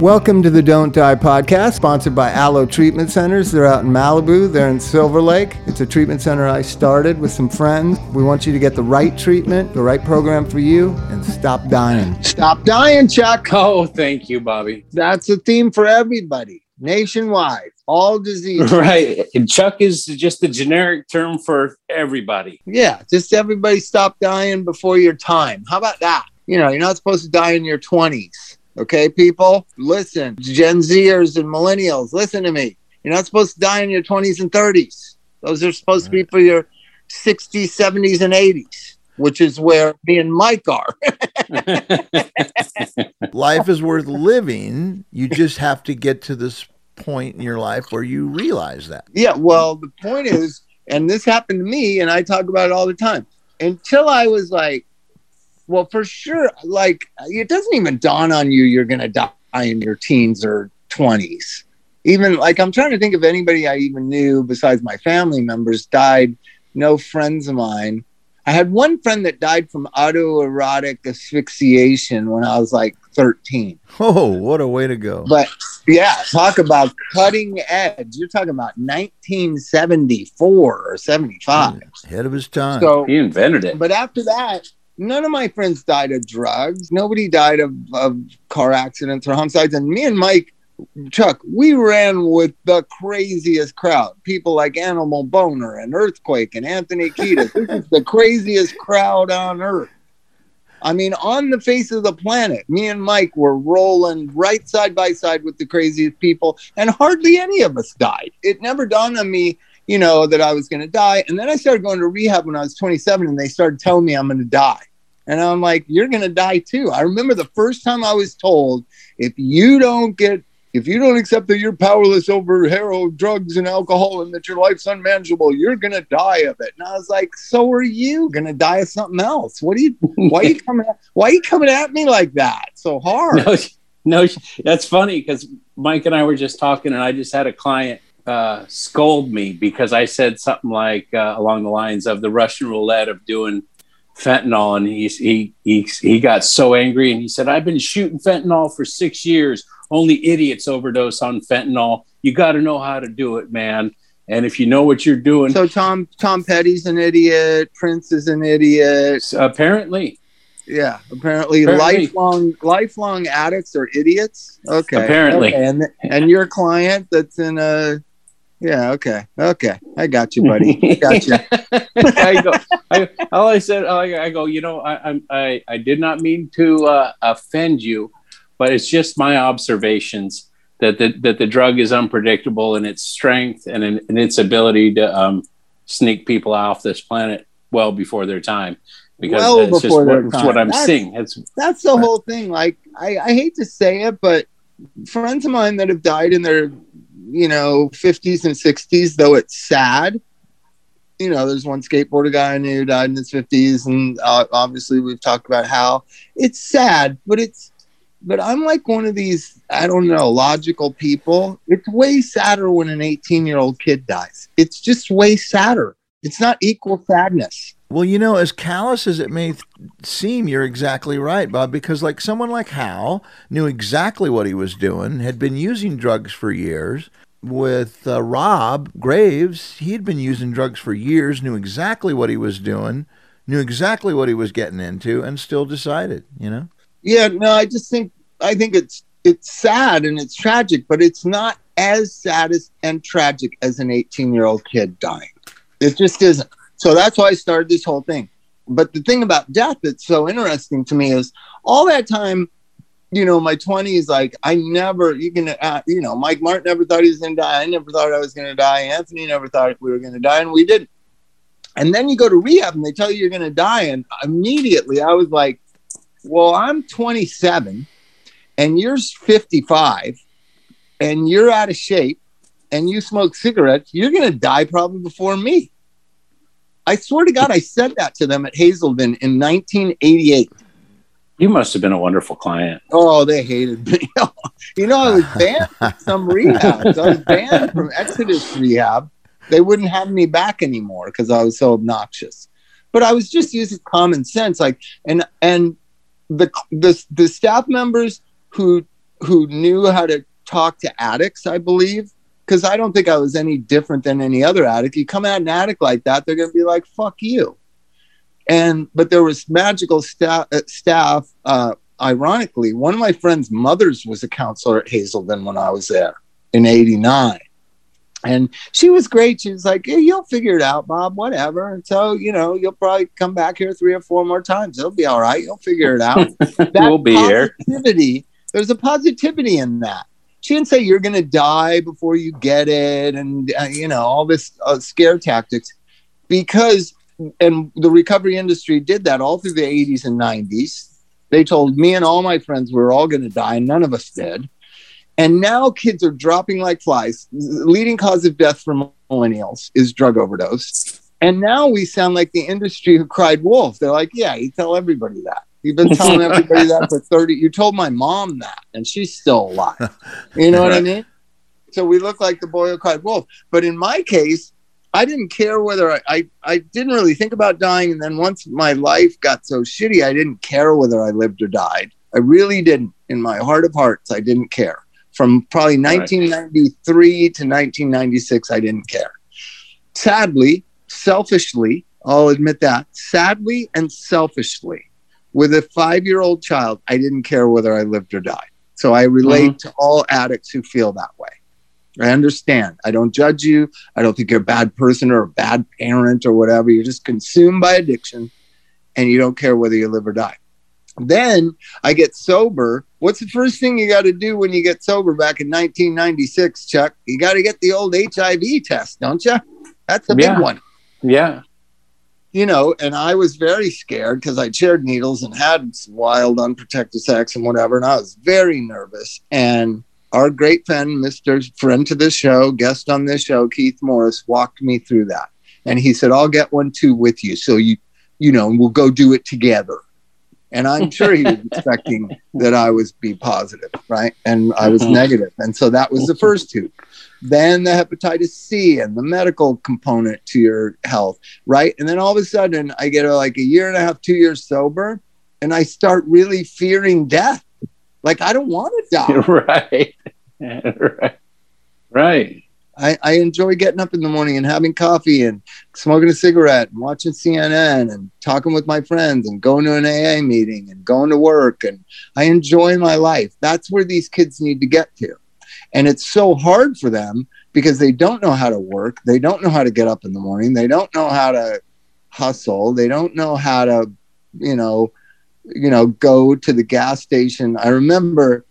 Welcome to the Don't Die podcast, sponsored by Alo Treatment Centers. They're out in Malibu, they're in Silver Lake. It's a treatment center I started with some friends. We want you to get the right treatment, the right program for you, and stop dying. Stop dying, Chuck. Oh, thank you, Bobby. That's a theme for everybody nationwide, all diseases. Right. And Chuck is just a generic term for everybody. Yeah, just everybody stop dying before your time. How about that? You know, you're not supposed to die in your 20s. Okay, people, listen. Gen Zers and millennials, listen to me. You're not supposed to die in your 20s and 30s. Those are supposed to be for your 60s, 70s, and 80s, which is where me and Mike are. life is worth living. You just have to get to this point in your life where you realize that. Yeah, well, the point is, and this happened to me, and I talk about it all the time. Until I was like, well, for sure, like it doesn't even dawn on you you're gonna die in your teens or twenties. Even like I'm trying to think of anybody I even knew besides my family members died. No friends of mine. I had one friend that died from autoerotic asphyxiation when I was like 13. Oh, what a way to go. But yeah, talk about cutting edge. You're talking about 1974 or 75. Ahead of his time. So he invented it. But after that, none of my friends died of drugs. Nobody died of, of car accidents or homicides. And me and Mike, Chuck, we ran with the craziest crowd. People like Animal Boner and Earthquake and Anthony Kiedis. this is the craziest crowd on earth. I mean, on the face of the planet, me and Mike were rolling right side by side with the craziest people, and hardly any of us died. It never dawned on me, you know, that I was going to die. And then I started going to rehab when I was 27, and they started telling me I'm going to die. And I'm like, you're going to die too. I remember the first time I was told, if you don't get if you don't accept that you're powerless over heroin, drugs, and alcohol, and that your life's unmanageable, you're gonna die of it. And I was like, so are you gonna die of something else? What are you? Why are you coming? At, why are you coming at me like that so hard? No, no that's funny because Mike and I were just talking, and I just had a client uh, scold me because I said something like uh, along the lines of the Russian roulette of doing fentanyl, and he he he he got so angry, and he said, "I've been shooting fentanyl for six years." Only idiots overdose on fentanyl. You got to know how to do it, man. And if you know what you're doing, so Tom Tom Petty's an idiot. Prince is an idiot. Apparently, yeah. Apparently, apparently. lifelong lifelong addicts are idiots. Okay. Apparently, okay. and and your client that's in a yeah. Okay. Okay. I got you, buddy. I got you. I go. I, all I said, I, I go. You know, I, I I did not mean to uh, offend you but it's just my observations that the, that the drug is unpredictable in its strength and in, in its ability to um, sneak people off this planet well before their time. Because well that's just what, what, I'm that's, seeing. It's, that's the whole thing. Like, I, I hate to say it, but friends of mine that have died in their, you know, 50s and 60s, though it's sad, you know, there's one skateboarder guy I knew who died in his 50s, and uh, obviously we've talked about how it's sad, but it's but I'm like one of these, I don't know, logical people. It's way sadder when an 18 year old kid dies. It's just way sadder. It's not equal sadness. Well, you know, as callous as it may seem, you're exactly right, Bob, because like someone like Hal knew exactly what he was doing, had been using drugs for years. With uh, Rob Graves, he had been using drugs for years, knew exactly what he was doing, knew exactly what he was getting into, and still decided, you know? Yeah, no, I just think I think it's it's sad and it's tragic, but it's not as sad as, and tragic as an 18 year old kid dying. It just isn't. So that's why I started this whole thing. But the thing about death that's so interesting to me is all that time, you know, my 20s, like I never, you can, uh, you know, Mike Martt never thought he was going to die. I never thought I was going to die. Anthony never thought we were going to die, and we didn't. And then you go to rehab and they tell you you're going to die. And immediately I was like, well, I'm 27 and you're 55 and you're out of shape and you smoke cigarettes, you're going to die probably before me. I swear to God, I said that to them at Hazelden in 1988. You must have been a wonderful client. Oh, they hated me. you know, I was banned from some rehabs. I was banned from Exodus rehab. They wouldn't have me back anymore because I was so obnoxious. But I was just using common sense, like and and the the the staff members who who knew how to talk to addicts, I believe. Because I don't think I was any different than any other addict. You come at an addict like that, they're going to be like, fuck you. And, but there was magical staff, staff uh, ironically, one of my friend's mothers was a counselor at Hazelden when I was there in 89. And she was great. She was like, yeah, you'll figure it out, Bob, whatever. And so, you know, you'll probably come back here three or four more times. It'll be all right. You'll figure it out. we'll be here. There's a positivity in that she didn't say you're going to die before you get it and uh, you know all this uh, scare tactics because and the recovery industry did that all through the 80s and 90s they told me and all my friends we were all going to die and none of us did. And now kids are dropping like flies. The leading cause of death for millennials is drug overdose. And now we sound like the industry who cried wolf. They're like yeah you tell everybody that You've been telling everybody that for 30. You told my mom that, and she's still alive. You know what I mean? So we look like the boy who cried wolf. But in my case, I didn't care whether I, I, I didn't really think about dying. And then once my life got so shitty, I didn't care whether I lived or died. I really didn't. In my heart of hearts, I didn't care. From probably 1993 to 1996, I didn't care. Sadly, selfishly, I'll admit that, sadly and selfishly, with a five year old child, I didn't care whether I lived or died. So I relate mm-hmm. to all addicts who feel that way. I understand. I don't judge you. I don't think you're a bad person or a bad parent or whatever. You're just consumed by addiction and you don't care whether you live or die. Then I get sober. What's the first thing you got to do when you get sober back in 1996, Chuck? You got to get the old HIV test, don't you? That's a yeah. big one. Yeah you know, and I was very scared because I shared needles and had wild, unprotected sex and whatever. And I was very nervous. And our great friend, Mr. Friend to this show, guest on this show, Keith Morris, walked me through that. And he said, I'll get one too with you. So you, you know, we'll go do it together. And I'm sure he was expecting that I was be positive, right? And I was uh-huh. negative. And so that was the first two then the hepatitis C and the medical component to your health, right? And then all of a sudden, I get a, like a year and a half, two years sober, and I start really fearing death. Like I don't want to die. right. right. Right. I, I enjoy getting up in the morning and having coffee and smoking a cigarette and watching CNN and talking with my friends and going to an AA meeting and going to work. And I enjoy my life. That's where these kids need to get to. And it's so hard for them because they don't know how to work. They don't know how to get up in the morning. They don't know how to hustle. They don't know how to, you know, you know, go to the gas station. I remember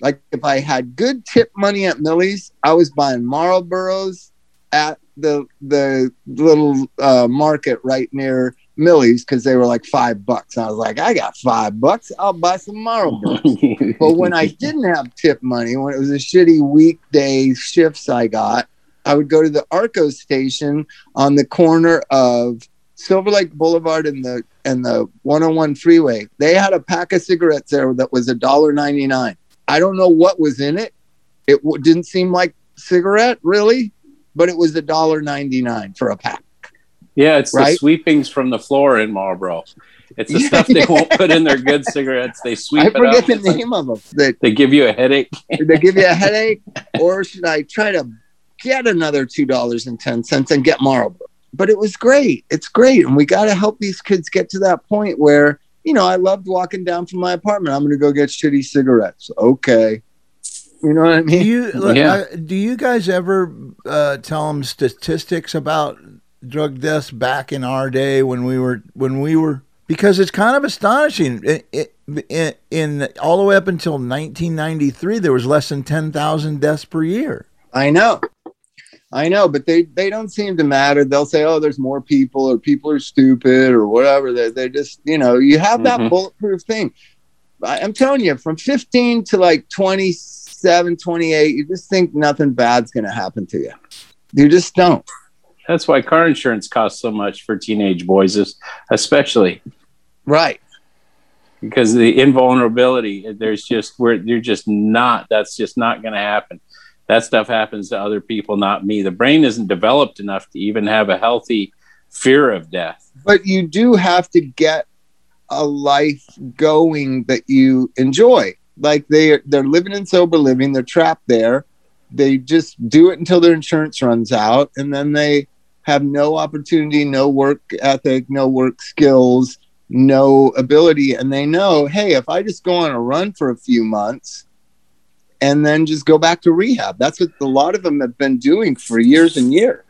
like if I had good tip money at Millie's, I was buying Marlboros at the the little uh, market right near Millie's because they were like five bucks. I was like, I got five bucks. I'll buy some Marlboros. but when I didn't have tip money, when it was a shitty weekday shifts I got, I would go to the Arco station on the corner of Silver Lake Boulevard and the and the 101 freeway. They had a pack of cigarettes there that was a dollar ninety nine. I don't know what was in it. It w- didn't seem like cigarette really, but it was a dollar ninety nine for a pack. Yeah, it's right? the sweepings from the floor in Marlboro. It's the stuff they won't put in their good cigarettes. They sweep I forget the name like, of them. They, they give you a headache. they give you a headache, or should I try to get another two dollars and ten cents and get Marlboro? But it was great. It's great, and we got to help these kids get to that point where you know I loved walking down from my apartment. I'm going to go get shitty cigarettes. Okay, you know what I mean? Do you, yeah. uh, do you guys ever uh, tell them statistics about drug deaths back in our day when we were when we were because it's kind of astonishing. It, it, in, in all the way up until 1993, there was less than 10,000 deaths per year. I know. I know, but they, they don't seem to matter. They'll say, oh, there's more people or people are stupid or whatever. They, they just, you know, you have that mm-hmm. bulletproof thing. I'm telling you, from 15 to like 27, 28, you just think nothing bad's going to happen to you. You just don't. That's why car insurance costs so much for teenage boys, especially. Right. Because the invulnerability, there's just where you're just not. That's just not going to happen. That stuff happens to other people, not me. The brain isn't developed enough to even have a healthy fear of death. But you do have to get a life going that you enjoy like they they're living in sober living. They're trapped there. They just do it until their insurance runs out, and then they have no opportunity, no work ethic, no work skills, no ability, and they know, hey, if I just go on a run for a few months and then just go back to rehab. That's what a lot of them have been doing for years and years.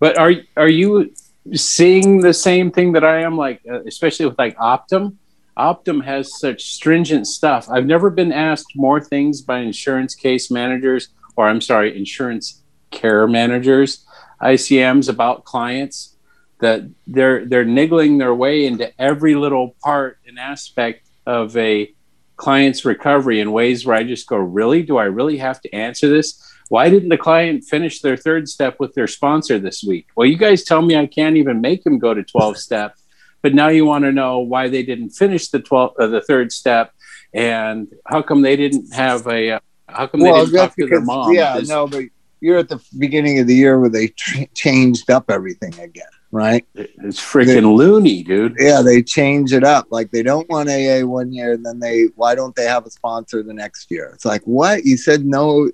But are are you seeing the same thing that I am? Like, uh, especially with like Optum. Optum has such stringent stuff. I've never been asked more things by insurance case managers, or I'm sorry, insurance care managers, ICMs about clients that they're they're niggling their way into every little part and aspect of a client's recovery in ways where I just go, really? Do I really have to answer this? Why didn't the client finish their third step with their sponsor this week? Well, you guys tell me I can't even make them go to 12 step, but now you want to know why they didn't finish the 12 uh, the third step and how come they didn't have a uh, how come well, they didn't talk to their mom? Yeah, no, but you're at the beginning of the year where they tr- changed up everything again right? It's freaking loony, dude. Yeah, they change it up. Like they don't want AA one year, and then they why don't they have a sponsor the next year? It's like what you said. No,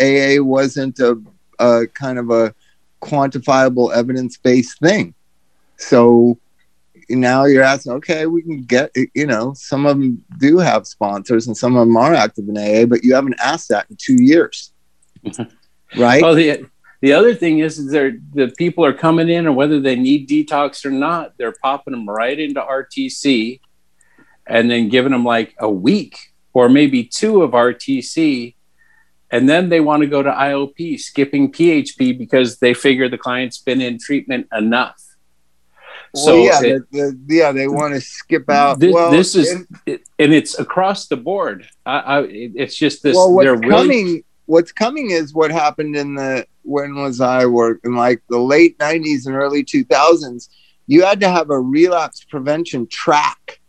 AA wasn't a, a kind of a quantifiable evidence based thing. So now you're asking, okay, we can get, you know, some of them do have sponsors and some of them are active in AA, but you haven't asked that in two years, right? Well, the the other thing is, is the people are coming in, and whether they need detox or not, they're popping them right into RTC and then giving them like a week or maybe two of RTC. And then they want to go to IOP, skipping PHP because they figure the client's been in treatment enough. Well, so yeah, it, the, the, yeah, they want to skip out. This, well, this is, and, it, and it's across the board. I, I, it's just this. Well, what's coming? Really, what's coming is what happened in the when was I working in like the late 90s and early 2000s you had to have a relapse prevention track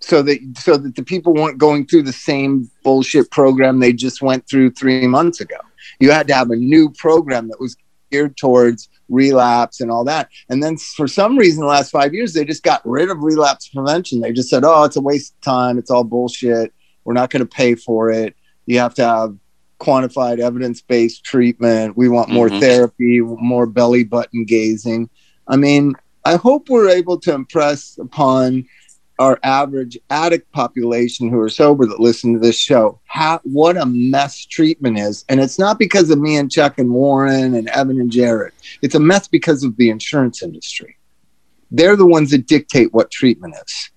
so that so that the people weren't going through the same bullshit program they just went through 3 months ago. You had to have a new program that was geared towards relapse and all that. And then for some reason the last 5 years they just got rid of relapse prevention. They just said oh it's a waste of time. It's all bullshit. We're not going to pay for it. You have to have quantified evidence based treatment. We want more mm-hmm. therapy, more belly button gazing. I mean, I hope we're able to impress upon our average addict population who are sober that listen to this show how, what a mess treatment is. And it's not because of me and Chuck and Warren and Evan and Jared, it's a mess because of the insurance industry. They're the ones that dictate what treatment is.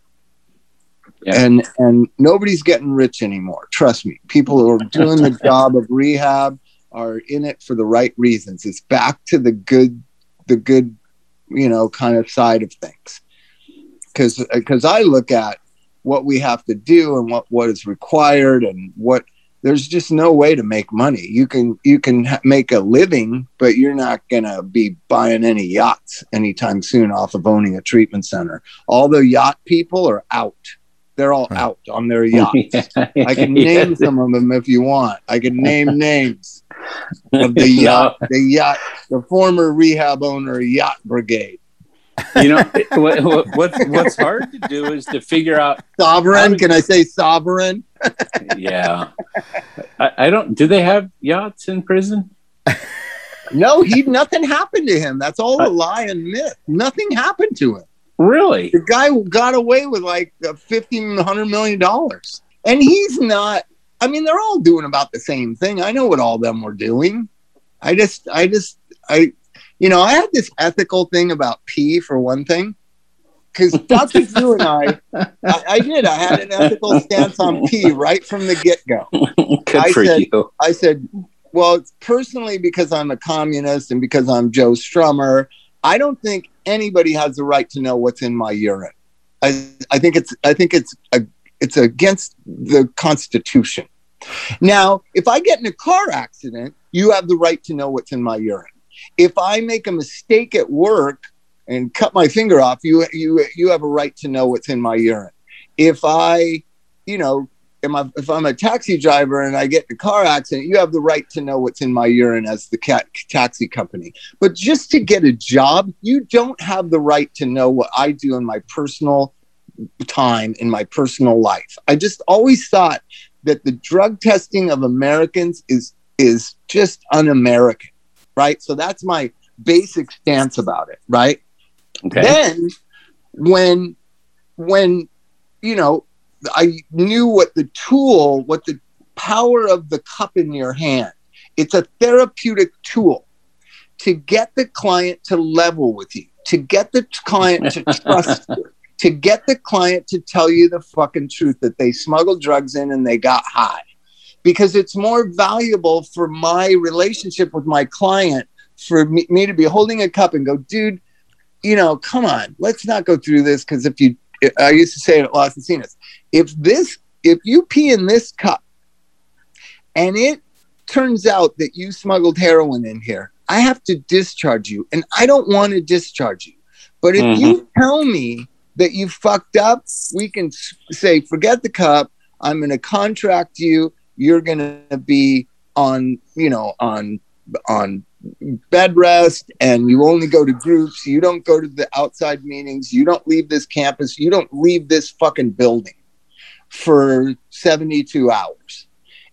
Yeah. And and nobody's getting rich anymore. Trust me. People who are doing the job of rehab are in it for the right reasons. It's back to the good the good, you know, kind of side of things. Cuz cuz I look at what we have to do and what what is required and what there's just no way to make money. You can you can ha- make a living, but you're not gonna be buying any yachts anytime soon off of owning a treatment center. All the yacht people are out. They're all out on their yachts. I can name some of them if you want. I can name names of the yacht, the yacht, the former rehab owner yacht brigade. You know what, what, what's what's hard to do is to figure out sovereign. To, can I say sovereign? yeah, I, I don't. Do they have yachts in prison? No, he nothing happened to him. That's all a lie and myth. Nothing happened to him. Really? The guy got away with like fifteen hundred million dollars, and he's not. I mean, they're all doing about the same thing. I know what all them were doing. I just, I just, I, you know, I had this ethical thing about pee for one thing, because Dr. Drew and I, I, I, did. I had an ethical stance on pee right from the get go. I said, you. I said, well, personally because I'm a communist and because I'm Joe Strummer, I don't think anybody has the right to know what's in my urine. I, I think it's I think it's a, it's against the Constitution. Now, if I get in a car accident, you have the right to know what's in my urine. If I make a mistake at work and cut my finger off, you you you have a right to know what's in my urine. If I, you know, I, if I'm a taxi driver and I get in a car accident, you have the right to know what's in my urine as the cat, taxi company. But just to get a job, you don't have the right to know what I do in my personal time in my personal life. I just always thought that the drug testing of Americans is is just un-American, right? So that's my basic stance about it, right? Okay. Then when when you know I knew what the tool, what the power of the cup in your hand. It's a therapeutic tool to get the client to level with you, to get the client to trust you, to get the client to tell you the fucking truth that they smuggled drugs in and they got high. Because it's more valuable for my relationship with my client for me, me to be holding a cup and go, dude, you know, come on, let's not go through this. Because if you, I used to say it at Las Encinas, if this, if you pee in this cup and it turns out that you smuggled heroin in here, I have to discharge you. And I don't want to discharge you. But if Mhm. you tell me that you fucked up, we can say, forget the cup. I'm going to contract you. You're going to be on, you know, on, on bed rest and you only go to groups. You don't go to the outside meetings. You don't leave this campus. You don't leave this fucking building for 72 hours.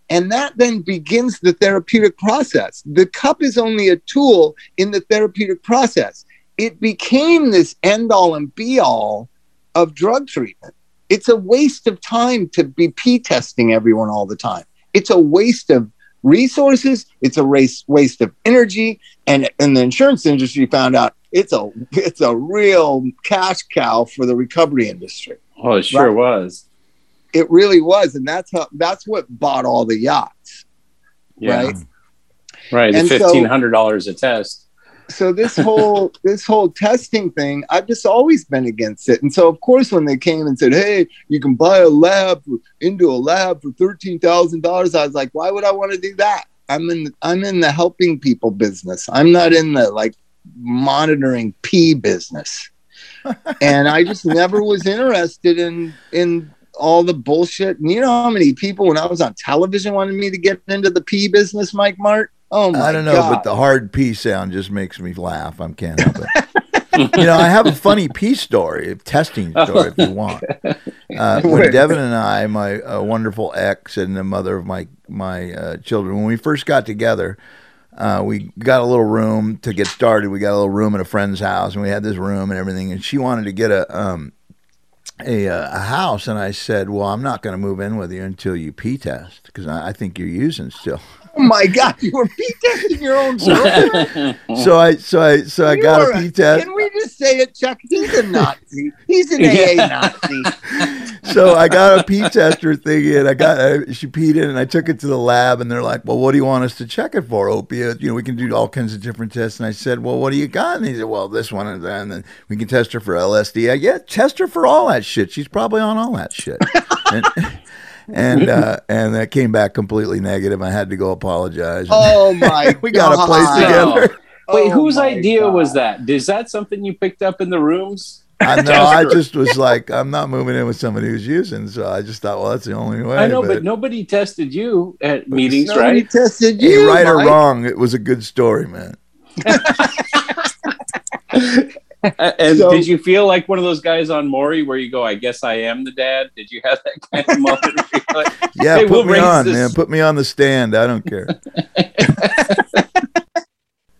And that then begins the therapeutic process. The cup is only a tool in the therapeutic process. It became this end all and be all of drug treatment. It's a waste of time to be P testing everyone all the time. It's a waste of resources. It's a race, waste of energy. And, and the insurance industry found out it's a it's a real cash cow for the recovery industry Oh, it sure was. It really was and that's how that's what bought all the yachts Yeah. right Right. And fifteen hundred dollars a test. so this whole this whole testing thing i've just always been against it and so of course when they came and said hey you can buy a lab for, into a lab for $13000 i was like why would i want to do that i'm in i'm in the helping people business i'm not in the like monitoring p business and i just never was interested in in all the bullshit and you know how many people when i was on television wanted me to get into the p business mike martt oh my I don't know, God. but the hard P sound just makes me laugh. I'm can't help it. you know, I have a funny P story, a testing story, if you want. Uh, when Devin and I, my uh, wonderful ex and the mother of my my uh, children, when we first got together, uh, we got a little room to get started. We got a little room at a friend's house, and we had this room and everything. And she wanted to get a um, a, uh, a house, and I said, "Well, I'm not going to move in with you until you P test because I, I think you're using still." Oh my God, you were P testing your own children. So I so I so I You got are a P test. Can we just say it, Chuck? He's a Nazi. He's an AA Nazi. so I got a pee tester thing in. I got I, she peed in, and I took it to the lab, and they're like, "Well, what do you want us to check it for? Opiate? You know, we can do all kinds of different tests." And I said, "Well, what do you got?" And he said, "Well, this one and then, and then we can test her for LSD." I, yeah, test her for all that shit. She's probably on all that shit. and and, uh, and that came back completely negative. I had to go apologize. Oh my we got a place God. together. Wait, Oh whose idea God. was that? Is that something you picked up in the rooms? I know. I just was like, I'm not moving in with somebody who's using, so I just thought, well, that's the only way. I know, but, nobody tested you at meetings, Nobody right? tested Hey, you, right or wrong, it was a good story, man. Uh, and So- did you feel like one of those guys on Maury where you go, I guess I am the dad? Did you have that kind of moment? like, Yeah, Hey, put we'll me on, this- man. Put me on the stand. I don't care.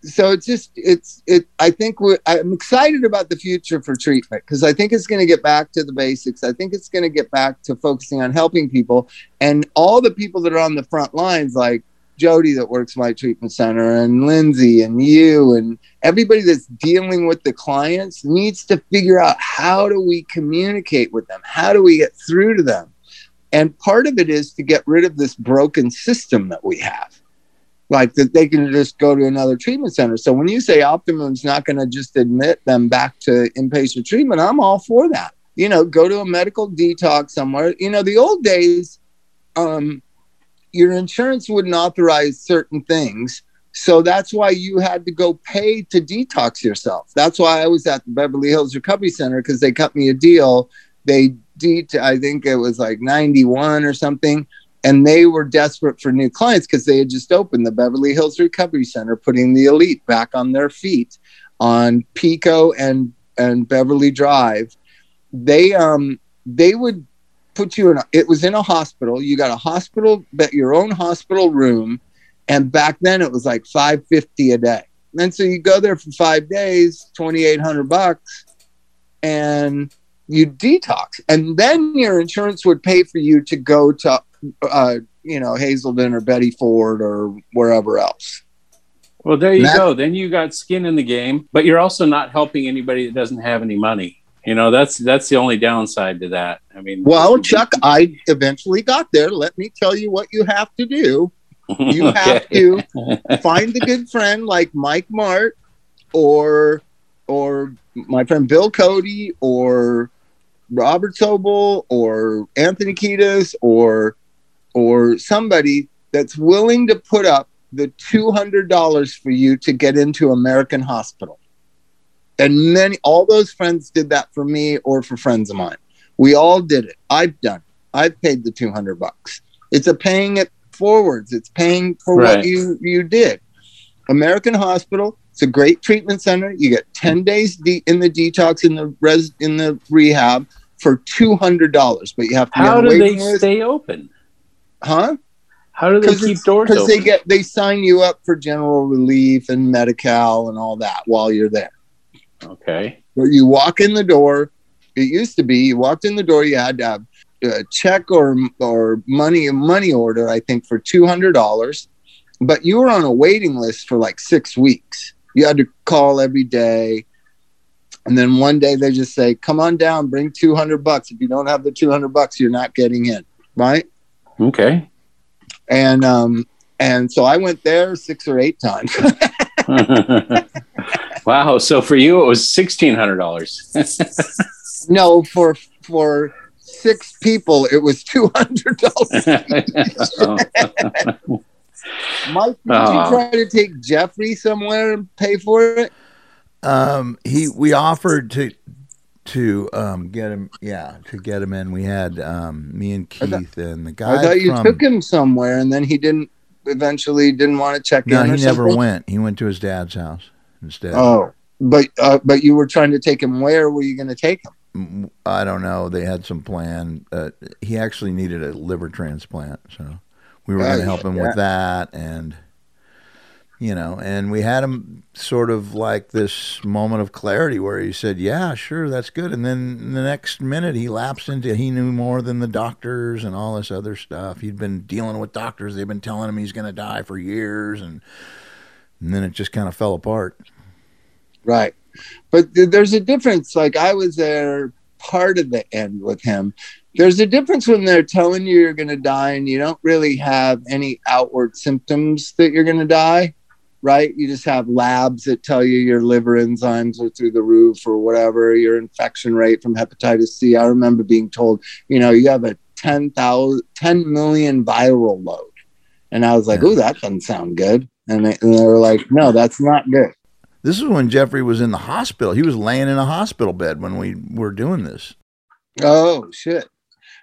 so it's just it's it i think we're i'm excited about the future for treatment because i think it's going to get back to the basics i think it's going to get back to focusing on helping people and all the people that are on the front lines like jody that works my treatment center and lindsay and you and everybody that's dealing with the clients needs to figure out how do we communicate with them how do we get through to them and part of it is to get rid of this broken system that we have like that they can just go to another treatment center. So when you say Optum's not going to just admit them back to inpatient treatment, I'm all for that. You know, go to a medical detox somewhere. You know, the old days, um, your insurance wouldn't authorize certain things. So that's why you had to go pay to detox yourself. That's why I was at the Beverly Hills Recovery Center because they cut me a deal. They det I think it was like 91 or something and they were desperate for new clients because they had just opened the Beverly Hills Recovery Center, putting the elite back on their feet on Pico and and Beverly Drive. They um they would put you in a, it was in a hospital you got a hospital but your own hospital room and back then it was like 550 a day and so you go there for five days 2800 bucks and you detox and then your insurance would pay for you to go to uh, you know hazelden or betty ford or wherever else Well, there you That- go. Then you got skin in the game, but you're also not helping anybody that doesn't have any money. You know, that's that's the only downside to that. I mean, well chuck i eventually got there let me tell you what you have to do you have to find a good friend like Mike Martt or or my friend Bill Cody or Robert Sobel or Anthony Kiedis or or somebody that's willing to put up the two hundred dollars for you to get into American Hospital. And many all those friends did that for me or for friends of mine. We all did it. I've done it. I've paid the two hundred bucks. It's a paying it forwards. It's paying for Right. what you you did. American Hospital. It's a great treatment center. You get ten days de- in the detox in the res in the rehab for two hundred dollars, but you have to How do they list. stay open? huh? How do they keep doors open? Because they get they sign you up for general relief and medical and all that while you're there. Okay. But you walk in the door. It used to be you walked in the door. You had to have a check or or money money order. I think for two hundred dollars, but you were on a waiting list for like six weeks. You had to call every day, and then one day they just say, "Come on down, bring two hundred bucks. If you don't have the two hundred bucks, you're not getting in." Right? Okay. And um and so I went there six or eight times. wow. So for you, it was sixteen hundred dollars. no, for for six people, it was two hundred dollars. Mike, did Oh. you try to take Jeffrey somewhere and pay for it? Um, he we offered to to um get him yeah to get him in. We had um me and I thought- Keith and the guy I thought you from took him somewhere, and then he didn't. Eventually, didn't want to check in. no in. he never something? went. He went to his dad's house instead. Oh, but uh, but you were trying to take him. Where were you going to take him? I don't know. They had some plan. Uh, he actually needed a liver transplant, so we were going to help him yeah. with that, and you know, and we had him sort of like this moment of clarity where he said, "Yeah, sure, that's good," and then the next minute he lapsed into he knew more than the doctors and all this other stuff. He'd been dealing with doctors; they've been telling him he's going to die for years, and and then it just kind of fell apart. Right. But th- there's a difference. Like I was there part of the end with him. There's a difference when they're telling you you're going to die and you don't really have any outward symptoms that you're going to die, right? You just have labs that tell you your liver enzymes are through the roof or whatever, your infection rate from hepatitis C. I remember being told, you know, you have a 10,000, 10 million viral load. And I was like, oh, that doesn't sound good. And they, and they were like, no, that's not good. This is when Jeffrey was in the hospital. He was laying in a hospital bed when we were doing this. Oh shit.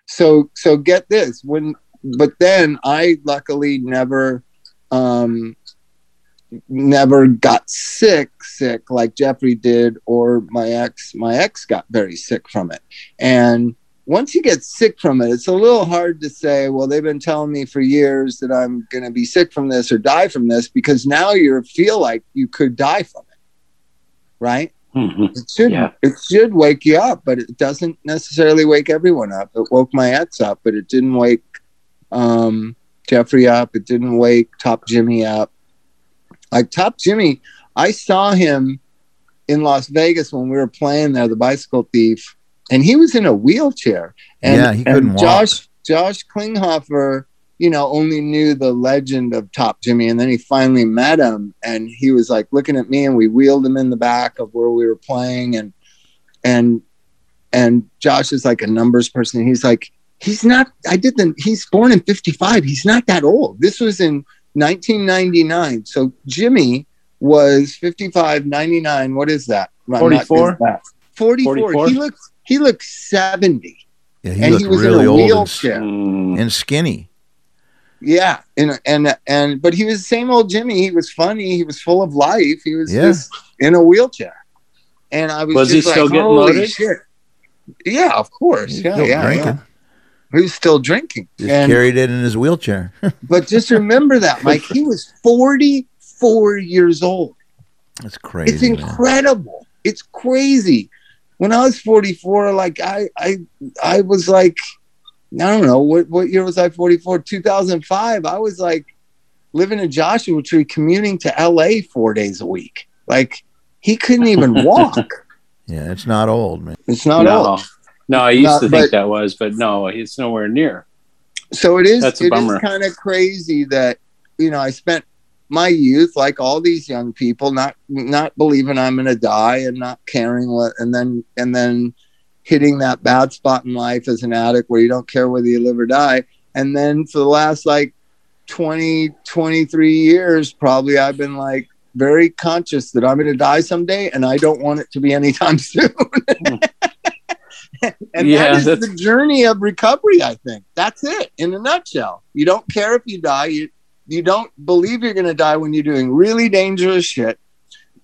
So so get this when but then I luckily never um never got sick sick like Jeffrey did or my ex my ex got very sick from it. And once you get sick from it, it's a little hard to say, well, they've been telling me for years that I'm going to be sick from this or die from this because now you feel like you could die from it. Right? Mhm. It should Yeah. it should wake you up, but it doesn't necessarily wake everyone up. It woke my ex up, but it didn't wake um, Jeffrey up. It didn't wake Top Jimmy up. Like Top Jimmy, I saw him in Las Vegas when we were playing there, the bicycle thief, and he was in a wheelchair. And, Yeah, he couldn't and walk. Josh Josh Klinghoffer, you know, only knew the legend of Top Jimmy, and then he finally met him, and he was like looking at me, and we wheeled him in the back of where we were playing, and and and Josh is like a numbers person. He's like, he's not. I didn't. He's born in '55. He's not that old. This was in 1999. So Jimmy was 55, 99. What is that? I'm not good 44? that. 44. 44? He looks. He looks 70, Yeah, he and looked he was really in a old and, wheelchair. Mm. and skinny. Yeah, and and and but he was the same old Jimmy. He was funny. He was full of life. He was Yeah. just in a wheelchair, and I was, Was he just still like, getting "Holy loaded?" shit!" Yeah, of course. He's Yeah, still yeah, drinking. yeah. Who's still drinking? Just And- carried it in his wheelchair. but just remember that, Mike. He was 44 years old. That's crazy. it's man. incredible. It's crazy. When I was 44, like I, I, I was like, I don't know what what year was I 44? 2005. I was like living in Joshua Tree, commuting to LA four days a week. Like he couldn't even walk. Yeah, it's not old, man. it's not no, old. no, I used No, to think but- that was, but no, it's nowhere near. So it is. That's a It is bummer. kind of crazy that you know I spent my youth like all these young people not not believing I'm going to die and not caring what and then and then hitting that bad spot in life as an addict where you don't care whether you live or die and then for the last like 20 23 years probably I've been like very conscious that I'm going to die someday and I don't want it to be anytime soon. and Yeah, that is that's- the journey of recovery, I think. That's it in a nutshell. You don't care if you die. You you don't believe you're going to die when you're doing really dangerous shit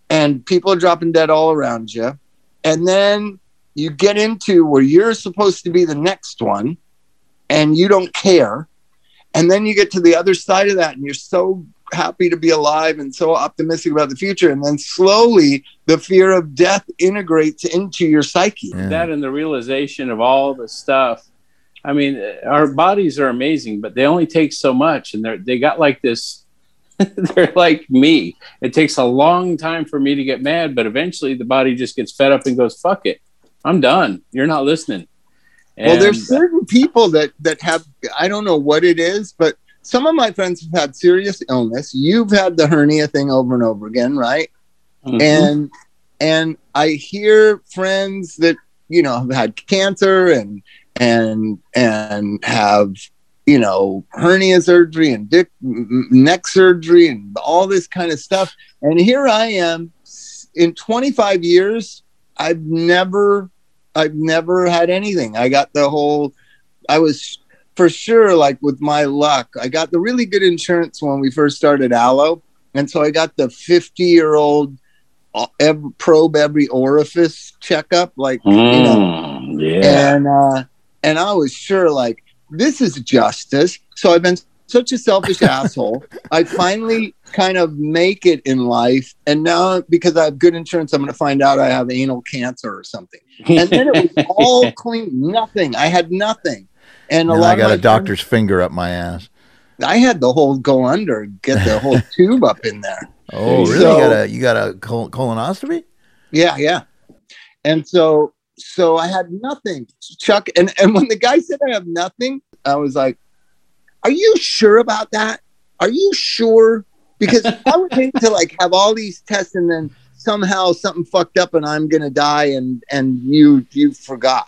and people are dropping dead all around you. And then you get into where you're supposed to be the next one and you don't care. And then you get to the other side of that and you're so happy to be alive and so optimistic about the future. And then slowly the fear of death integrates into your psyche. Yeah. That and the realization of all the stuff. I mean, our bodies are amazing, but they only take so much, and they're they got like this. they're like me. It takes a long time for me to get mad, but eventually the body just gets fed up and goes, "Fuck it, I'm done. You're not listening." well, there's certain people that that have I don't know what it is, but some of my friends have had serious illness. You've had the hernia thing over and over again, right? Mhm. And and I hear friends that you know have had cancer and and and have you know hernia surgery and dick neck surgery and all this kind of stuff. And here I am in 25 years. I've never I've never had anything. I got the whole, I was for sure, like with my luck, I got the really good insurance when we first started Alo. And so I got the 50 year old every, probe every orifice checkup, like, you know, Mm, yeah. and, uh, and I was sure, like, this is justice. So I've been such a selfish asshole. I finally kind of make it in life. And now, because I have good insurance, I'm going to find out I have anal cancer or something and then it was all clean, nothing. I had nothing, and a lot. I got a doctor's finger up my ass. I had the whole go under, get the whole tube up in there. Oh, really? So- you got a you got a col- colonoscopy? Yeah, yeah. And so, so I had nothing, Chuck. And and when the guy said I have nothing, I was like, "Are you sure about that? Are you sure?" Because I would hate to like have all these tests and then somehow something fucked up and I'm gonna die and and you you forgot.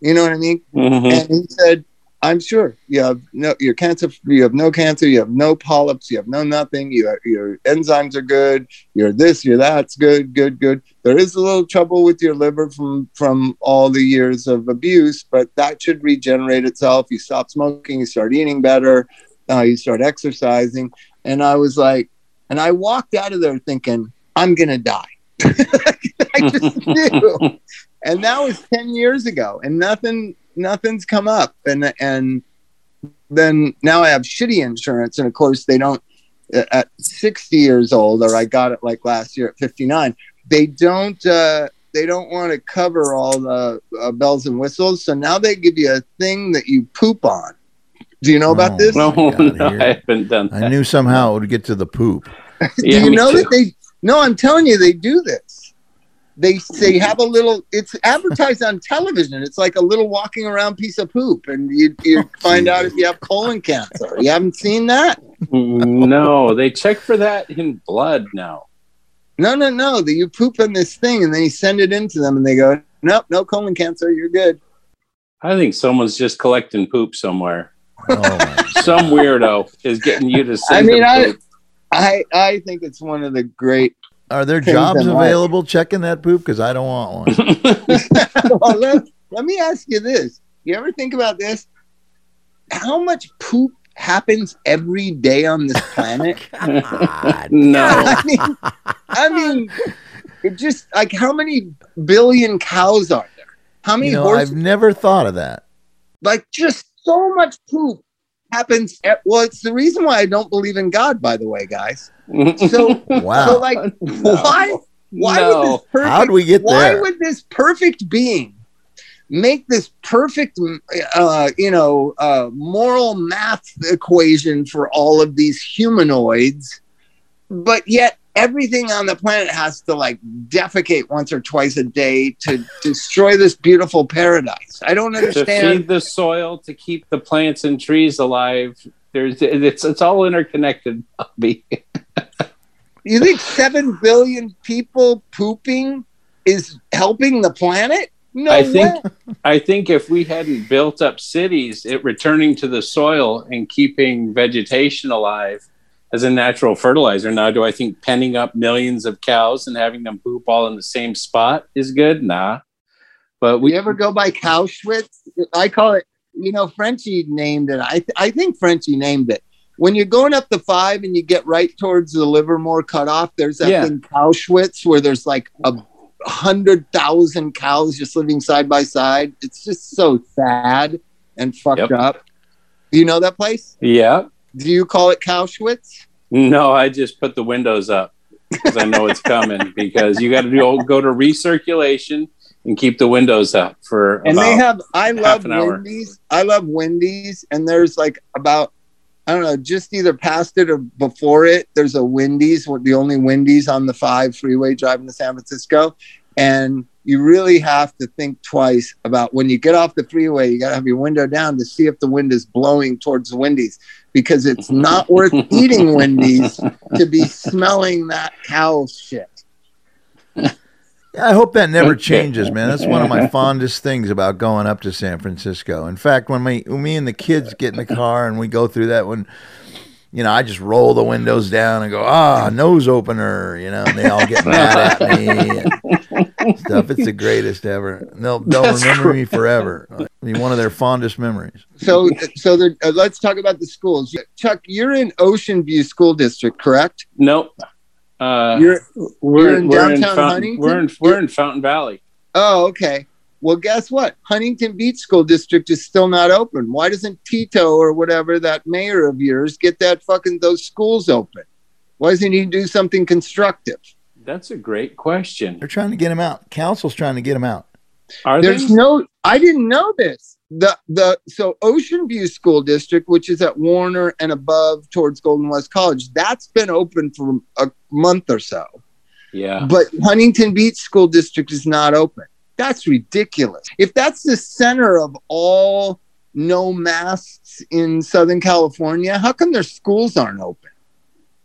You know what I mean? Mhm. And he said, I'm sure you have no, your cancer, you have no cancer, you have no polyps, you have no nothing, you have, your enzymes are good, you're this, you're that's good, good, good. There is a little trouble with your liver from, from all the years of abuse, but that should regenerate itself. You stop smoking, you start eating better, uh, you start exercising. And I was like, and I walked out of there thinking, I'm going to die. I just knew and that was 10 years ago and nothing nothing's come up and and then now i have shitty insurance and of course they don't at 60 years old or i got it like last year at 59 they don't uh they don't want to cover all the uh, bells and whistles so now they give you a thing that you poop on do you know about Oh. this No, no. I haven't done that. I knew somehow it would get to the poop. Yeah, do you know too. that they no i'm telling you they do this they they have a little it's advertised on television. It's like a little walking around piece of poop and you, you find out if you have colon cancer. You haven't seen that? No, they check for that in blood now. no no no. That you poop in this thing and then you send it into them and they go nope no colon cancer. You're good. I think someone's just collecting poop somewhere. Oh, Some weirdo is getting you to send i mean them i poop. i i think it's one of the great Are there jobs in life. available checking that poop? Because I don't want one. well, let, let me ask you this. You ever think about this? How much poop happens every day on this planet? Oh, God. no. I mean, I mean, it just like how many billion cows are there? How many You know, horses? I've never thought of that. like just so much poop happens. At, well, it's the reason why I don't believe in God, by the way, guys. So, Wow. so like, why? Why No. would this perfect? How'd we get why there? would this perfect being make this perfect, uh, you know, uh, moral math equation for all of these humanoids, but yet everything on the planet has to like defecate once or twice a day to destroy this beautiful paradise? I don't to understand. feed the soil to keep the plants and trees alive. There's it's it's all interconnected. Bobby. You think seven billion people pooping is helping the planet? No I think- way. I think if we hadn't built up cities, it returning to the soil and keeping vegetation alive as a natural fertilizer. Now, do I think penning up millions of cows and having them poop all in the same spot is good? Nah. But We we ever go by Cowschwitz? I call it, you know, Frenchie named it. I, th- I think Frenchie named it. When you're going up the five and you get right towards the Livermore cutoff, there's that Yeah. thing Cowschwitz where there's like a hundred thousand cows just living side by side. It's just so sad and fucked Yep. up. You know that place? yeah. Do you call it Cowschwitz? No, I just put the windows up because I know it's coming. because you got to do go to recirculation and keep the windows up for and they have i love hour. wendy's i love wendy's and there's like about i don't know just either past it or before it there's a wendy's the only wendy's on the five freeway driving to san francisco and you really have to think twice about when you get off the freeway you got to have your window down to see if the wind is blowing towards the wendy's because it's not worth eating wendy's to be smelling that cow shit I hope that never changes, man. That's one of my fondest things about going up to San Francisco. In fact, when me, when me and the kids get in the car and we go through that one, you know, I just roll the windows down and go, ah, nose opener, you know, and they all get mad at me and stuff. It's the greatest ever. And they'll they'll That's remember me forever. I mean, one of their fondest memories. so so uh, let's talk about the schools chuck you're in ocean view school district correct nope. Uh, you're we're you're in we're in downtown Fountain, Huntington? we're in we're in Fountain Valley. oh okay well guess what huntington beach school district is still not open why doesn't tito or whatever that mayor of yours get that fucking those schools open why doesn't he do something constructive That's a great question. They're trying to get him out. Council's trying to get him out. Are there's they? no i didn't know this the the so ocean view school district which is at warner and above towards golden west college that's been open for a month or so yeah. but Huntington Beach School District is not open. That's ridiculous. If that's the center of all no masks in Southern California, how come their schools aren't open?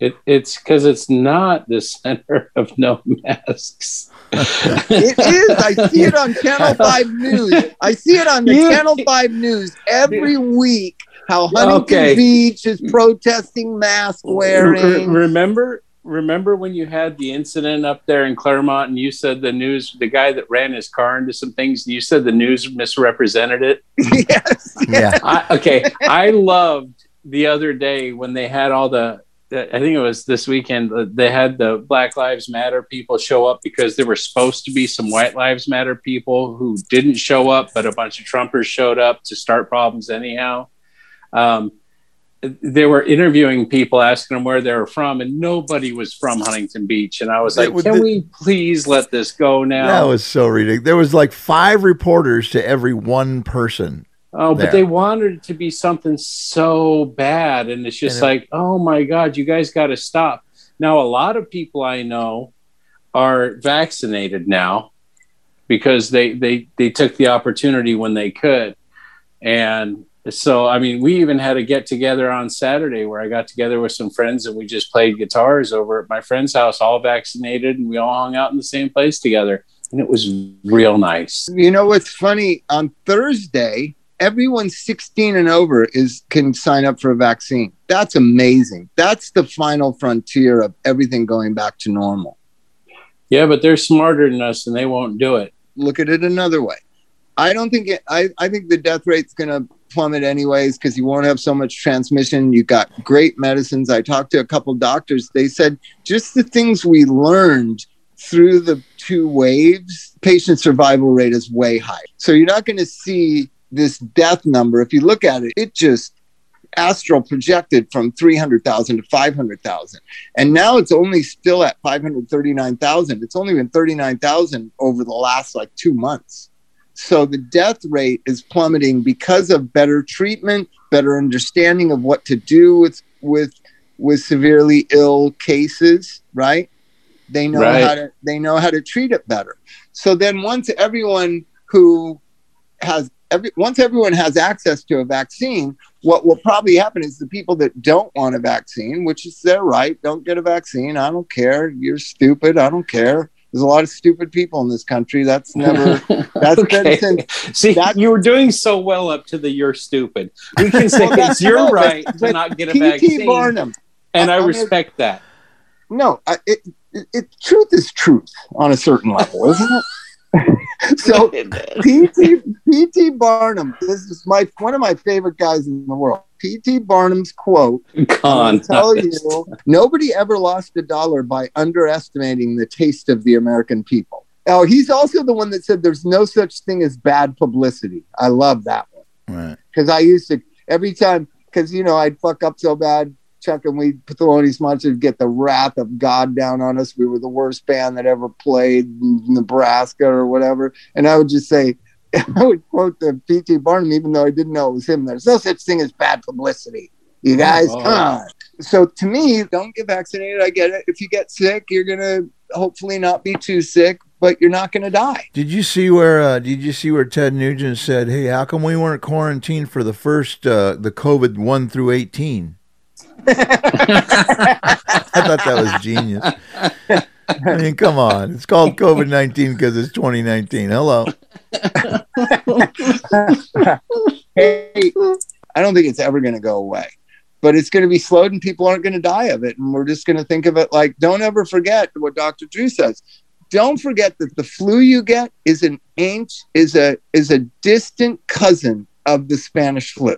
It, it's because it's not the center of no masks. It is. I see it on Channel 5 News. I see it on the You- Channel 5 News every week how Huntington Okay. Beach is protesting mask Re- wearing. remember, remember when you had the incident up there in Claremont, and you said the news, the guy that ran his car into some things, you said the news misrepresented it. yes. Yeah. I, okay, I loved the other day when they had all the. I think it was this weekend. uh, They had the Black Lives Matter people show up because there were supposed to be some White Lives Matter people who didn't show up, but a bunch of Trumpers showed up to start problems anyhow. Um, they were interviewing people, asking them where they were from, and nobody was from Huntington Beach. And I was like, "Can we please let this go now?" That was so ridiculous. There was like five reporters to every one person. Oh, but there. they wanted it to be something so bad. And it's just And it- like, oh my God, you guys got to stop. Now, a lot of people I know are vaccinated now because they, they, they took the opportunity when they could. And so, I mean, we even had a get together on Saturday where I got together with some friends and we just played guitars over at my friend's house, all vaccinated, and we all hung out in the same place together. And it was real nice. You know what's funny? On Thursday, everyone 16 and over is can sign up for a vaccine. That's amazing. That's the final frontier of everything going back to normal. Yeah, but they're smarter than us and they won't do it. Look at it another way. I don't think it, I, I think the death rate's going to plummet anyways because you won't have so much transmission. You got great medicines. I talked to a couple doctors. They said just the things we learned through the two waves, patient survival rate is way high. So you're not going to see this death number. If you look at it, it just astral projected from 300,000 to 500,000. And now it's only still at 539,000. It's only been 39,000 over the last like two months. So the death rate is plummeting because of better treatment, better understanding of what to do with with with severely ill cases, right? They know Right. how to they know how to treat it better. So then once everyone who has every once everyone has access to a vaccine, what will probably happen is the people that don't want a vaccine, which is their right, don't get a vaccine. I don't care. You're stupid. I don't care. There's a lot of stupid people in this country. That's never that's okay. been since See, that- you were doing so well up to the "you're stupid." We can say Well, it's your but- right to not get a vaccine, Barnum. and I gonna- respect that. No, I, it, it, it truth is truth on a certain level, isn't it? so P.T. P.T. Barnum, this is my one of my favorite guys in the world. P.T. Barnum's quote Con. I tell you, nobody ever lost a dollar by underestimating the taste of the American people. Oh, he's also the one that said there's no such thing as bad publicity. I love that one Right. because I used to every time because you know I'd fuck up so bad. Chuck and we Thelonious Monster would get the wrath of God down on us. We were the worst band that ever played in Nebraska or whatever. And I would just say, I would quote the P.T. Barnum, even though I didn't know it was him. There's no such thing as bad publicity. You guys, Oh. come on. So to me, don't get vaccinated. I get it. If you get sick, you're gonna hopefully not be too sick, but you're not gonna die. Did you see where? Uh, did you see where Ted Nugent said, "Hey, how come we weren't quarantined for the first uh, the COVID one through 18? I thought that was genius. I mean, come on. It's called COVID nineteen because it's 2019. Hello. hey, I don't think it's ever going to go away, but it's going to be slowed and people aren't going to die of it. And we're just going to think of it like, don't ever forget what Dr. Drew says. Don't forget that the flu you get is an ancient, is a is a distant cousin of the Spanish flu.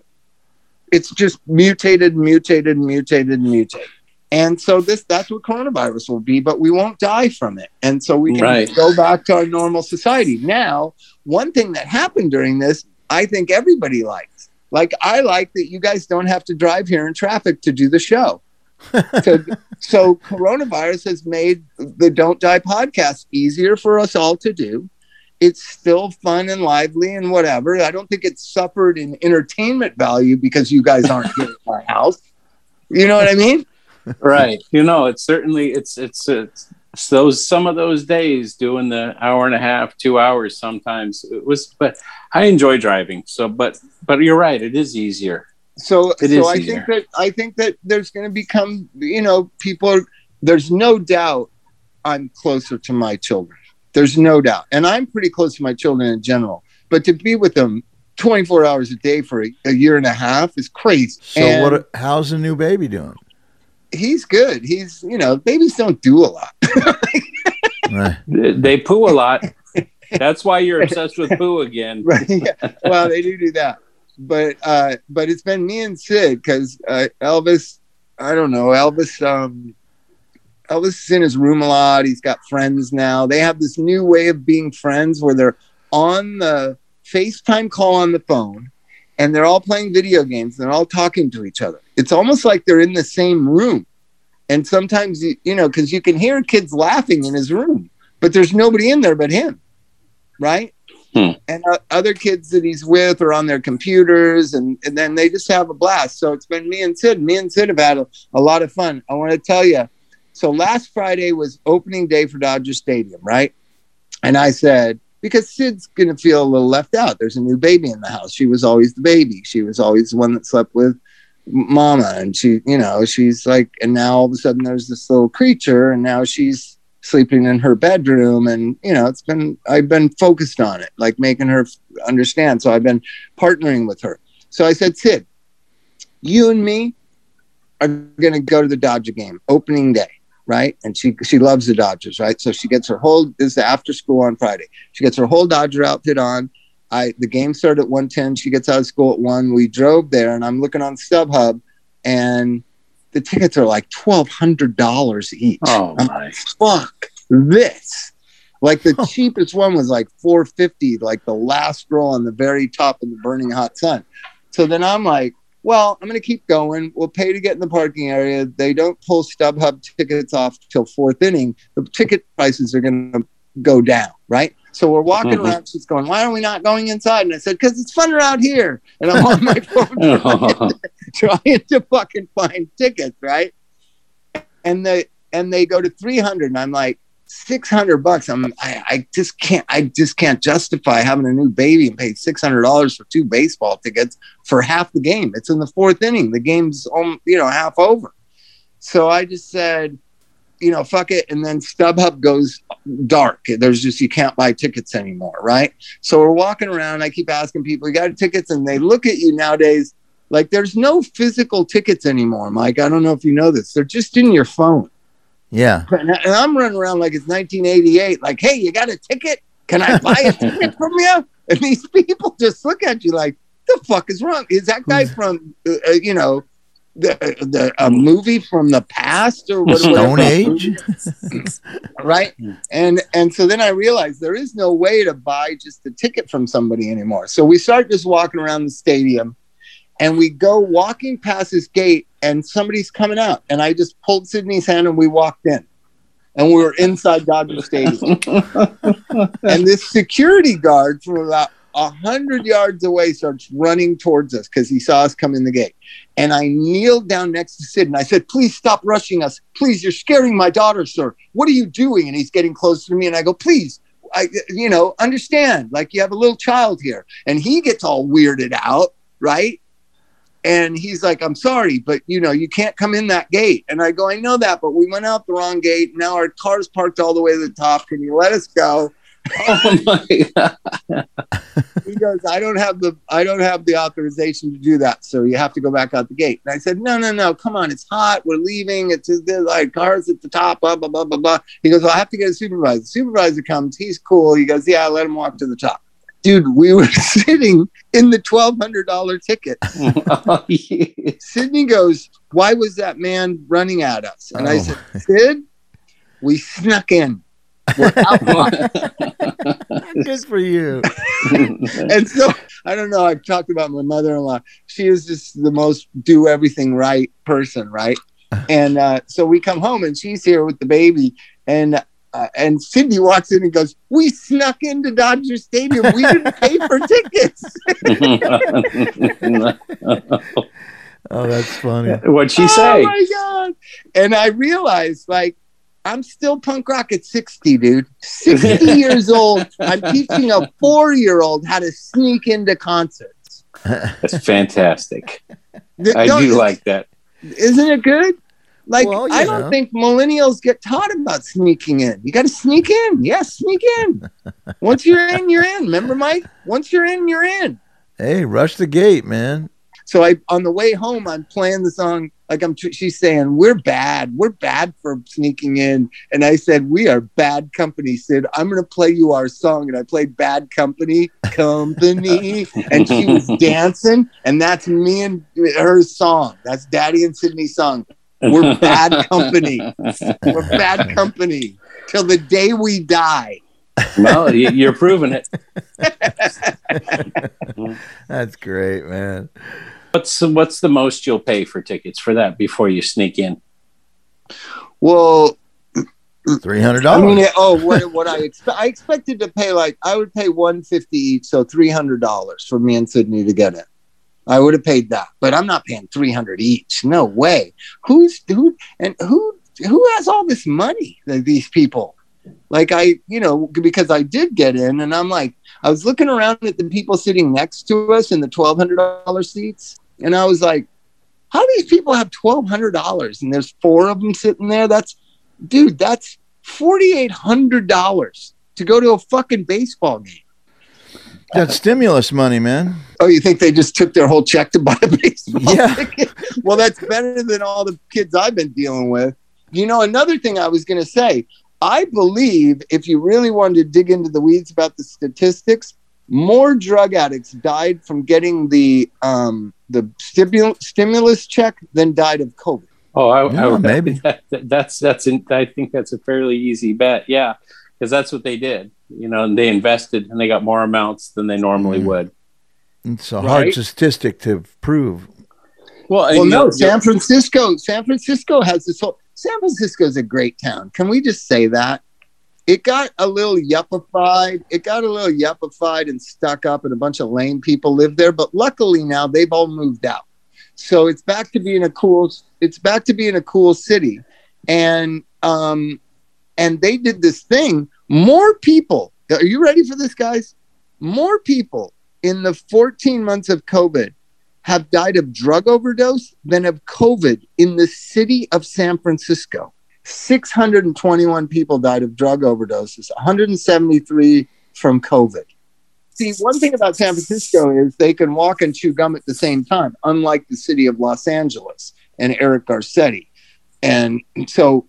It's just mutated, mutated, mutated, mutated. And so this that's what coronavirus will be, but we won't die from it. And so we can Right. go back to our normal society. Now, one thing that happened during this, I think everybody likes. Like I like that you guys don't have to drive here in traffic to do the show. so, so coronavirus has made the Don't Die podcast easier for us all to do. It's still fun and lively and whatever. I don't think it's suffered in entertainment value because you guys aren't here at my house. You know what I mean? right you know it's certainly it's it's it's it's those some of those days doing the hour and a half two hours sometimes it was but i enjoy driving so but but you're right it is easier so It so I easier. think that I think that there's going to become you know people are there's no doubt I'm closer to my children. There's no doubt, and I'm pretty close to my children in general. But to be with them 24 hours a day for a, a year and a half is crazy. So And what? How's the new baby doing? He's good. He's you know babies don't do a lot. Right. they they poo a lot that's why you're obsessed with poo again right yeah. well they do do that but uh but it's been me and sid because uh elvis i don't know elvis um elvis is in his room a lot. He's got friends now. They have this new way of being friends where they're on the facetime call on the phone and they're all playing video games. And they're all talking to each other. It's almost like they're in the same room. And sometimes you, you know because you can hear kids laughing in his room but there's nobody in there but him right? And uh, other kids that he's with are on their computers and, and then they just have a blast. So it's been me and sid. Me and sid have had a, a lot of fun. I want to tell you so last friday was opening day for dodger stadium right? And i said because sid's going to feel a little left out. There's a new baby in the house. She was always the baby. She was always the one that slept with mama. And she you know she's like and now all of a sudden there's this little creature and now she's sleeping in her bedroom. And you know it's been i've been focused on it like making her understand. So i've been partnering with her. So i said sid you and me are going to go to the dodger game opening day right? And she she loves the dodgers right? So she gets her whole this is after school on friday. She gets her whole dodger outfit on. I the game started at 110 she gets out of school at 1 we drove there and i'm looking on stubhub and the tickets are like $1200 each. Oh I'm my. fuck. this. Like the cheapest one was like 450, like the last row on the very top in the burning hot sun. So then I'm like, well, I'm going to keep going. We'll pay to get in the parking area. They don't pull StubHub tickets off till fourth inning. The ticket prices are going to go down, right? So we're walking Mhm. around. She's going, "Why are we not going inside?" And I said, "Because it's funner out here." And I'm on my phone trying, trying to fucking find tickets, right? And they and they go to 300, and I'm like, 600 bucks. I'm I, I just can't I just can't justify having a new baby and pay 600 dollars for two baseball tickets for half the game. It's in the fourth inning. The game's you know half over. So I just said, you know, fuck it. And then StubHub goes dark. There's just you can't buy tickets anymore, right? So we're walking around. I keep asking people, "You got tickets?" And they look at you nowadays like there's no physical tickets anymore, Mike. I don't know if you know this. They're just in your phone. Yeah. And, I'm running around like it's 1988. Like, hey, you got a ticket? Can I buy a ticket from you? And these people just look at you like, the fuck is wrong? Is that guy from, uh, uh, you know, the, the a movie from the past or what? Stone Age? right and and so then i realized there is no way to buy just a ticket from somebody anymore so we start just walking around the stadium and we go walking past this gate and somebody's coming out and i just pulled sydney's hand and we walked in and we were inside dodger stadium and this security guard from about a hundred yards away starts running towards us because he saw us come in the gate. And I kneeled down next to Sid and I said, Please stop rushing us. Please, you're scaring my daughter, sir. What are you doing? And he's getting closer to me. And I go, Please, I, you know, understand, like you have a little child here. And he gets all weirded out, right? And he's like, I'm sorry, but you know, you can't come in that gate. And I go, I know that, but we went out the wrong gate. Now our car's parked all the way to the top. Can you let us go? oh my God. he goes, I don't have the I don't have the authorization to do that, so you have to go back out the gate. And I said, No, no, no, come on, it's hot, we're leaving, it's like cars at the top, blah blah blah blah blah. He goes, well, I have to get a supervisor. The supervisor comes, he's cool. He goes, Yeah, let him walk to the top. Dude, we were sitting in the twelve hundred dollar ticket. Oh, yeah. Sydney goes, Why was that man running at us? And I Oh. said, Sid, we snuck in. Good for you. and so I don't know. I've talked about my mother-in-law. She is just the most do everything right person, right? And uh, so we come home and she's here with the baby, and uh, and Sydney walks in and goes, "We snuck into Dodger Stadium. We didn't pay for tickets." Oh, that's funny. What'd she say? Oh my god! And I realized, like, I'm still punk rock at 60, dude. 60 years old. I'm teaching a four-year-old how to sneak into concerts. That's fantastic. Th- I don't- do like that. isn't it good? Like Well, I don't know. think millennials get taught about sneaking in. You got to sneak in. Yes, sneak in. Once you're in, you're in. Remember, Mike? Once you're in, you're in. Hey, rush the gate, man. So I, on the way home, I'm playing the song. Like I'm, she's saying, "We're bad. We're bad for sneaking in." And I said, "We are bad company, Sid. I'm going to play you our song." And I played "Bad Company, Company," and she was dancing. And that's me and her song. That's Daddy and Sydney's song. We're bad company. We're bad company till the day we die. well, you- you're proving it. That's great, man. What's what's the most you'll pay for tickets for that before you sneak in? Well, three hundred dollars. I mean, dollars. oh, what, what I expect? I expected to pay like I would pay one fifty each, so three hundred dollars for me and Sydney to get it. I would have paid that, but I'm not paying three hundred each. No way. Who's who and who who has all this money? These people. Like I, you know, because I did get in, and I'm like, I was looking around at the people sitting next to us in the twelve hundred dollar seats, and I was like, how do these people have twelve hundred dollars? And there's four of them sitting there. That's dude, that's forty-eight hundred dollars to go to a fucking baseball game. That's stimulus money, man. Oh, you think they just took their whole check to buy a baseball Yeah. ticket? Well, that's better than all the kids I've been dealing with. You know, another thing I was going to say, I believe if you really wanted to dig into the weeds about the statistics, more drug addicts died from getting the um, the stimul- stimulus check than died of COVID. Oh, I, Yeah, I, maybe. that- that's that's. In, I think that's a fairly easy bet. Yeah, because that's what they did. You know, and they invested and they got more amounts than they normally Mm. would. It's a hard statistic to prove. Well, Well, you- no, San Francisco. San Francisco has this whole. San Francisco is a great town. Can we just say that? It got a little yuppified. It got a little yuppified and stuck up, and a bunch of lame people live there. But luckily now they've all moved out, so it's back to being a cool. It's back to being a cool city, and um, and they did this thing. More people. Are you ready for this, guys? More people in the 14 months of COVID have died of drug overdose than of COVID in the city of San Francisco. 621 people died of drug overdoses, 173 from COVID. See, one thing about San Francisco is they can walk and chew gum at the same time, unlike the city of Los Angeles and Eric Garcetti. And so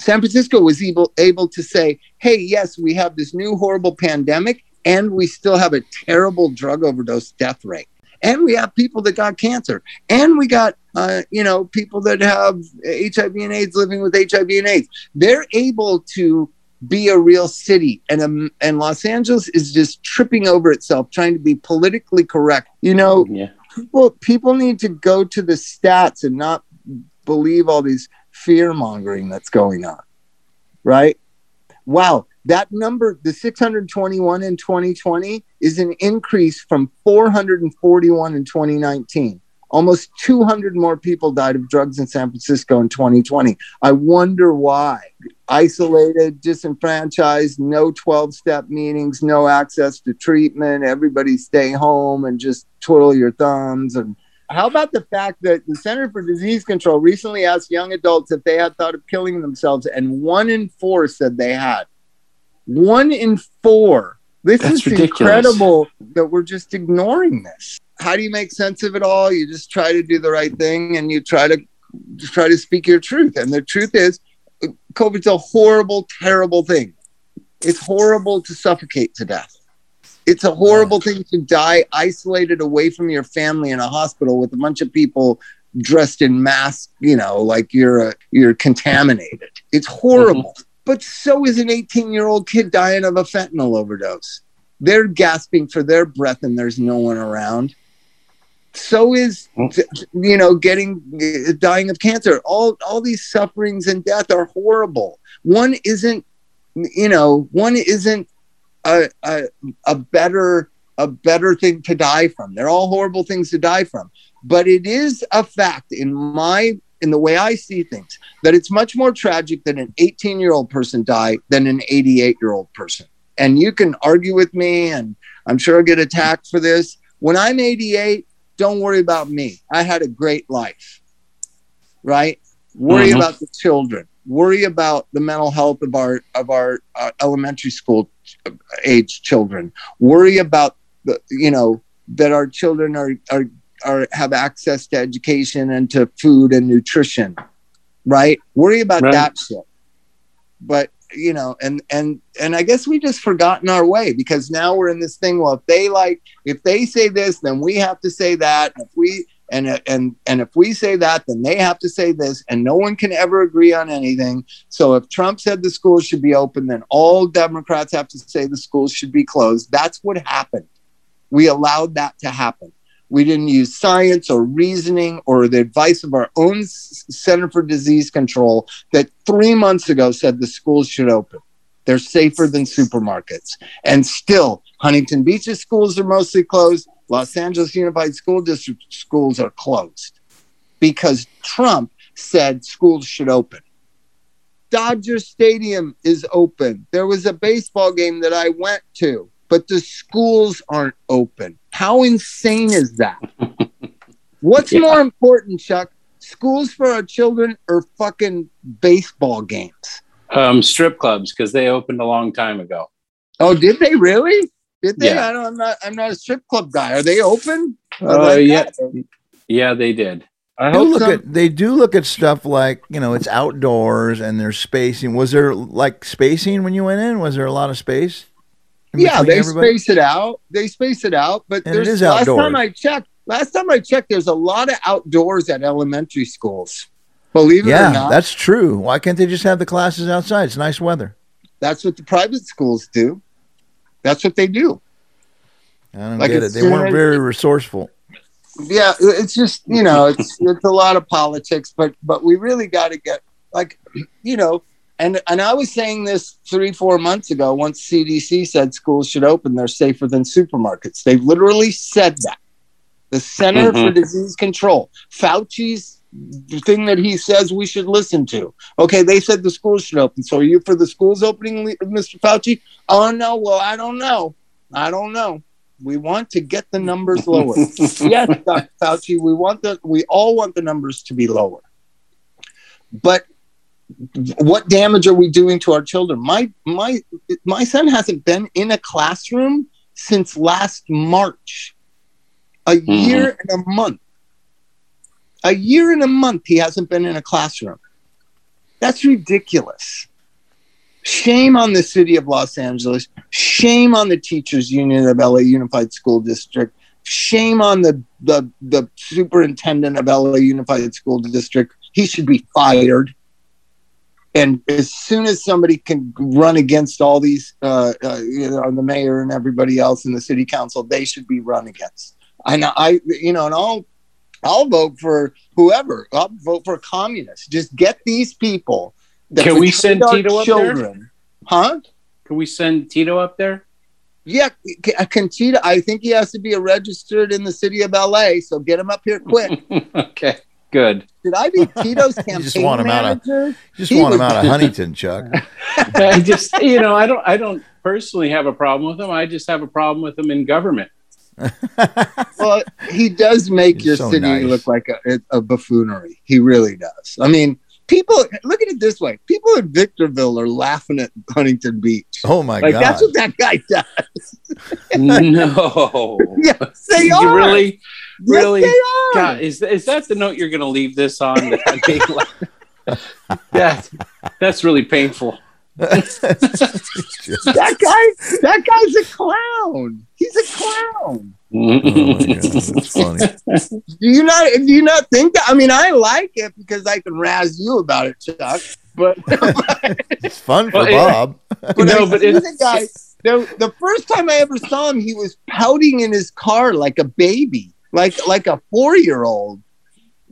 San Francisco was able, able to say, hey, yes, we have this new horrible pandemic, and we still have a terrible drug overdose death rate. And we have people that got cancer. And we got uh, you know people that have hiv and aids living with hiv and aids. They're able to be a real city. And um, and los angeles is just tripping over itself trying to be politically correct. You know yeah. people people need to go to the stats and not believe all these fear mongering that's going on right? Wow that number the 621 in 2020 is an increase from 441 in 2019 almost 200 more people died of drugs in san francisco in 2020 i wonder why. Isolated disenfranchised no 12 step meetings no access to treatment everybody stay home and just twiddle your thumbs and how about the fact that the Center for Disease Control recently asked young adults if they had thought of killing themselves, and one in four said they had. One in four. This That's is ridiculous. incredible that we're just ignoring this. How do you make sense of it all? You just try to do the right thing and you try to just try to speak your truth. And the truth is, COVID's a horrible, terrible thing. It's horrible to suffocate to death. It's a horrible thing to die isolated away from your family in a hospital with a bunch of people dressed in masks, you know, like you're a, you're contaminated. It's mm-hmm. horrible. But so is an 18 year old kid dying of a fentanyl overdose. They're gasping for their breath and there's no one around. So is mm. you know getting uh, dying of cancer. All all these sufferings and death are horrible. One isn't you know one isn't a, a, a better a better thing to die from. They're all horrible things to die from. But it is a fact in my in the way I see things that it's much more tragic that an 18 year old person die than an 88 year old person. And you can argue with me, and I'm sure I'll get attacked for this. When I'm 88, don't worry about me. I had a great life, right? Worry Mhm. about the children. Worry about the mental health of our of our uh, elementary school age children. Worry about the you know that our children are are are have access to education and to food and nutrition, right? Worry about Right. that shit. But you know, and and and I guess we just forgotten our way because now we're in this thing. Well, if they like, if they say this, then we have to say that. If we and and and if we say that, then they have to say this, and no one can ever agree on anything. So if Trump said the schools should be open, then all Democrats have to say the schools should be closed. That's what happened. We allowed that to happen. We didn't use science or reasoning or the advice of our own Center for Disease Control that three months ago said the schools should open. They're safer than supermarkets. And still, Huntington Beach's schools are mostly closed. Los Angeles Unified School District schools are closed because Trump said schools should open. Dodger Stadium is open. There was a baseball game that I went to, but the schools aren't open. How insane is that? What's Yeah. more important, Chuck? Schools for our children or fucking baseball games? Um, strip clubs because they opened a long time ago. Oh, did they really? Did they? Yeah. I don't, I'm not. I'm not a strip club guy. Are they open? Are Uh, they- yeah, yeah, they did. I do hope look so. at they do look at stuff like you know it's outdoors and there's spacing. Was there like spacing when you went in? Was there a lot of space? yeah, they everybody? space it out. They space it out, but And there's is last time I checked. Last time I checked, there's a lot of outdoors at elementary schools. Believe it or Yeah, not, that's true. Why can't they just have the classes outside? It's nice weather. that's what the private schools do. That's what they do. I don't Like, get it. They weren't very resourceful. yeah it's just you know it's it's a lot of politics but but we really got to get like you know and and i was saying this three four months ago once cdc said schools should open they're safer than supermarkets they literally said that the center for Mhm. disease control fauci's thing that he says we should listen to okay they said the schools should open so are you for the schools opening mr fauci oh no well i don't know i don't know we want to get the numbers lower yes, Dr. Fauci, we want the we all want the numbers to be lower. But what damage are we doing to our children? My my my son hasn't been in a classroom since last March. A mm-hmm. year and a month. A year and a month he hasn't been in a classroom. That's ridiculous. Shame on the city of Los Angeles. Shame on the teachers union of LA Unified School District shame on the, the the superintendent of LA Unified School District. He should be fired. And as soon as somebody can run against all these, uh, uh, you know, the mayor and everybody else in the city council, they should be run against. And I, you know, and I'll, I'll vote for whoever. I'll vote for communists. Just get these people. that Can we send our Tito up there? Huh? Can we send Tito up there? Yeah, a uh, Conchita. I think he has to be a registered in the city of LA. So get him up here quick. okay, good. Should I be Tito's campaign just want him out of- manager? Just He want him out of Huntington, Chuck. I just, you know, I don't, I don't personally have a problem with him. I just have a problem with him in government. Well, he does make He's your so city nice. look like a, a buffoonery. He really does. I mean, people look at it this way: people in Victorville are laughing at Huntington Beach. Oh my like God. that's what that guy does. no, Yes, they you are. really, Yes, really, they are. God, is is that the note you're going to leave this on? That, I that that's really painful. That guy, that guy's a clown. He's a clown. Oh my God, that's funny. Do you not? Do you not think that? I mean, I like it because I can razz you about it, Chuck. But It's fun for Well, it- Bob. But no, I but see it's the guy. The, the first time I ever saw him, he was pouting in his car like a baby, like like a four year old.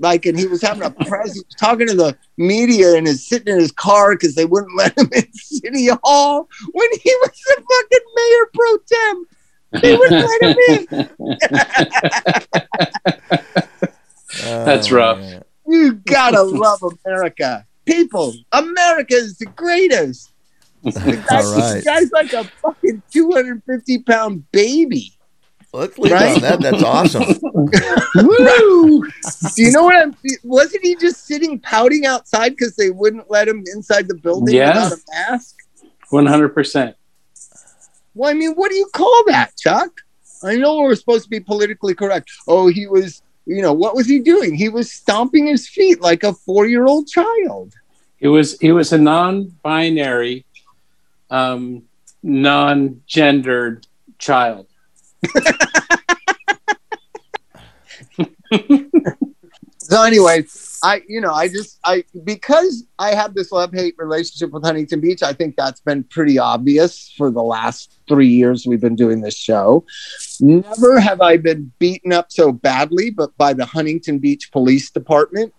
Like, and he was having a press, he was talking to the media and is sitting in his car because they wouldn't let him in City Hall when he was the fucking mayor pro tem. They wouldn't let him in. That's Oh, rough. man. You gotta love America. People, America is the greatest. The guy's, All right. the guy's like a fucking 250 pound baby. Let's leave Right? on that. That's awesome. Woo! Do you know what I'm? Wasn't he just sitting pouting outside because they wouldn't let him inside the building Yeah. without a mask? One hundred percent. Well, I mean, what do you call that, Chuck? I know we're supposed to be politically correct. Oh, he was. You know what was he doing? He was stomping his feet like a four-year-old child. It was he was a non-binary, um, non-gendered child. So anyway, I you know I just I because I have this love hate relationship with Huntington Beach. I think that's been pretty obvious for the last three years we've been doing this show. Never have I been beaten up so badly, but by the Huntington Beach Police Department.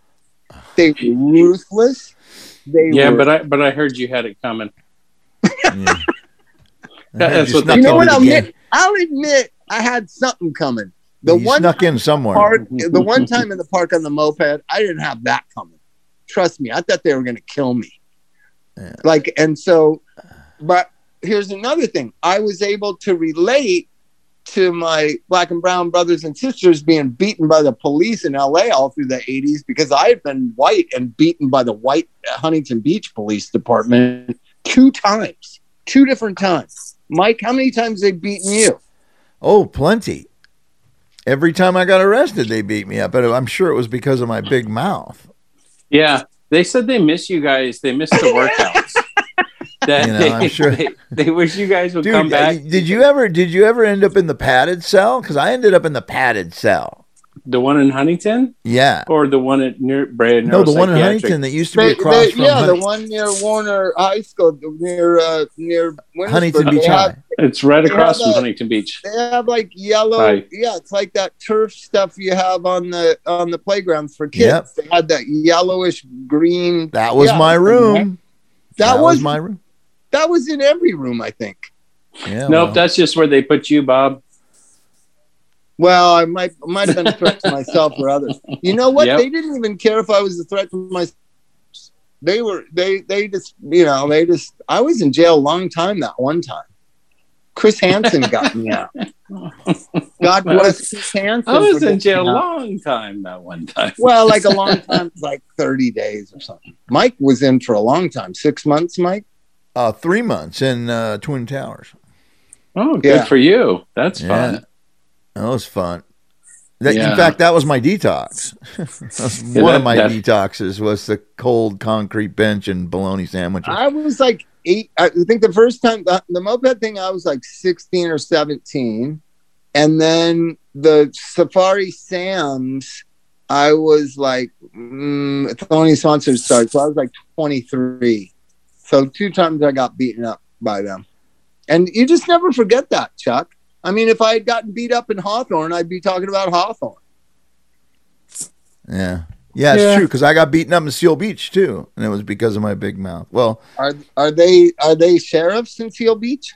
They were ruthless. They Yeah, were, but I but I heard you had it coming. Yeah. That's You what snuck you know what? I'll again. admit, I'll admit I had something coming. The You one snuck in somewhere. park, the one time in the park on the moped, I didn't have that coming. Trust me, I thought they were going to kill me. Yeah. Like, and so, but here's another thing: I was able to relate to my black and brown brothers and sisters being beaten by the police in LA all through the 80s because I had been white and beaten by the white Huntington Beach Police Department two times, two different times. Mike, how many times they beaten you? Oh, plenty. Every time I got arrested, they beat me up, but I'm sure it was because of my big mouth. Yeah, they said they miss you guys. They miss the workouts. that You know, they, I'm sure- they, they wish you guys would Dude, come back. did you ever did you ever end up in the padded cell? Because I ended up in the padded cell. The one in Huntington Yeah. or the one at near Brad? No, the one in Huntington that used to be They- across they- from yeah, the one near Warner High School, near uh, near Wintersburg. Huntington Beach have- High. It's right across from a- Huntington Beach. They have like yellow, Right. yeah, it's like that turf stuff you have on the on the playgrounds for kids. Yep. They had that yellowish green. That was Yeah. my room. That, was, my room. that was in every room, I think. Yeah. Nope, well, that's just where they put you, Bob. Well, I might I might have been a threat to myself or others. You know what? Yep. They didn't even care if I was a threat to myself. They were they they just you know they just I was in jail a long time that one time. Chris Hansen got me out. God bless Chris Hansen. I was in jail a getting me out. long time that one time. Well, like a long time, like thirty days or something. Mike was in for a long time, six months. Mike. uh, three months in uh, Twin Towers. Oh, good Yeah. for you. That's Yeah. fun. That was fun. That, Yeah. In fact, that was my detox. Was Yeah, one that- of my that- detoxes was the cold concrete bench and bologna sandwiches. I was like eight. I think the first time the, the moped thing, I was like sixteen or seventeen, and then the Safari Sam's, I was like mm, Tony Swanson started, so I was like twenty three. So two times I got beaten up by them, and you just never forget that, Chuck. I mean, if I had gotten beat up in Hawthorne, I'd be talking about Hawthorne. yeah. Yeah, it's Yeah. true because I got beaten up in Seal Beach too, and it was because of my big mouth. Well, Are are they are they sheriffs in Seal Beach?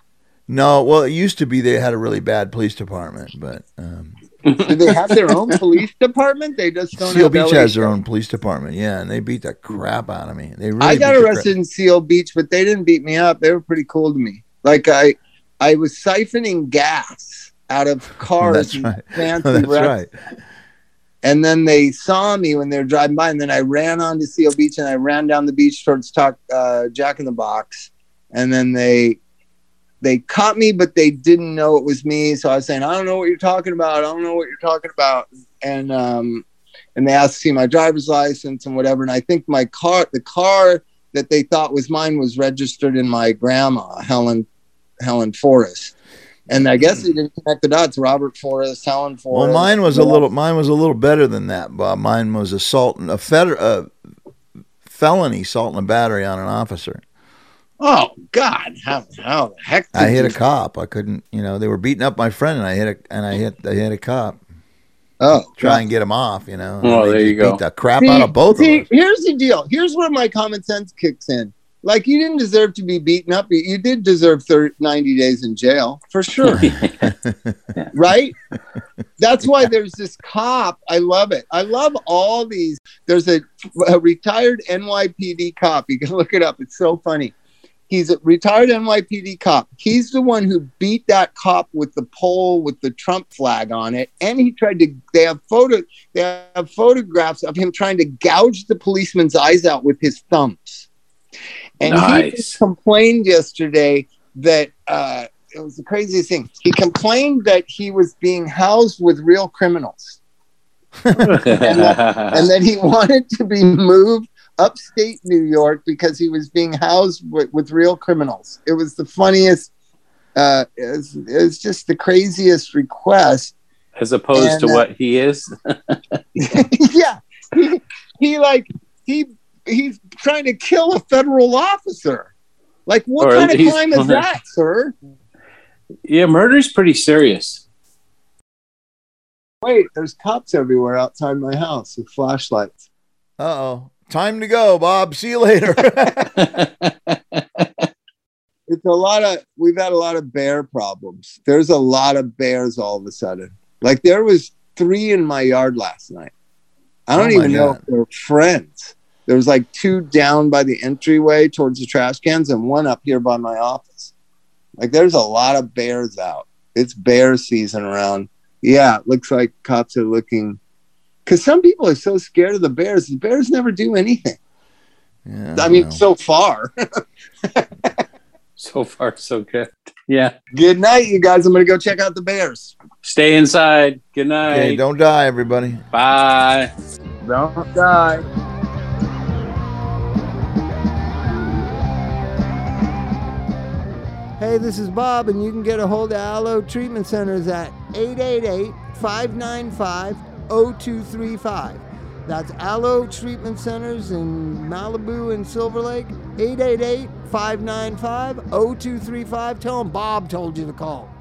no, well, it used to be they had a really bad police department, but um, Do they have their own police department? They just don't. Seal have Beach LA has their own police department. Yeah, and they beat the crap out of me. They really I got arrested in Seal Beach, but they didn't beat me up. They were pretty cool to me. Like I, I was siphoning gas out of cars. That's right. Fancy That's right. And then they saw me when they were driving by, and then I ran onto Seal Beach and I ran down the beach towards Talk, uh, Jack in the Box, and then they they caught me, but they didn't know it was me. So I was saying, I don't know what you're talking about. I don't know what you're talking about. And um, and they asked to see my driver's license and whatever. And I think my car, the car that they thought was mine, was registered in my grandma, Helen Helen Forrest. And I guess they didn't connect the dots. Robert Forrest, Helen Forrest. Well, mine was a little. Mine was a little better than that, Bob. Mine was assault, and a feder, uh, felony assault and a battery on an officer. Oh God! How how the heck? I did hit a cop. I couldn't. You know, they were beating up my friend, and I hit a and I hit I hit a cop. Oh, Try and get him off. You know. Oh, Well, there just you go. Beat the crap See- out of both see, of us. Here's the deal. Here's where my common sense kicks in. Like you didn't deserve to be beaten up. You- did deserve 30, 90 days in jail for sure, right? That's why there's this cop. I love it. I love all these. There's a, a retired NYPD cop. You can look it up. It's so funny. He's a retired NYPD cop. He's the one who beat that cop with the pole with the Trump flag on it, and he tried to. They have photo. They have photographs of him trying to gouge the policeman's eyes out with his thumbs. And he Nice. just complained yesterday that uh, it was the craziest thing. He complained that he was being housed with real criminals and that he wanted to be moved upstate New York because he was being housed with, with real criminals. It was the funniest. Uh, it, was, it was just the craziest request. As opposed And, to uh, what he is. yeah, he, he like he he's trying to kill a federal officer. Like, what Or kind of crime is that, sir? Yeah, murder's pretty serious. Wait, there's cops everywhere outside my house with flashlights. Uh oh. Time to go, Bob. See you later. It's a lot of we've had a lot of bear problems. There's a lot of bears all of a sudden. Like there was three in my yard last night. I don't Oh my even know if they're friends. There was like two down by the entryway towards the trash cans and one up here by my office. Like there's a lot of bears out. It's bear season around. Yeah, it looks like cops are looking because some people are so scared of the bears. The bears never do anything. yeah, I mean, well. so far. so far, so good. Yeah. Good night, you guys. I'm gonna go check out the bears. Stay inside. Good night. Okay, don't die, everybody. Bye. Don't die. Hey, this is Bob, and you can get a hold of Alo Treatment Centers at 888 595 0235. That's Alo Treatment Centers in Malibu and Silver Lake, 888 595 0235. Tell them Bob told you to call.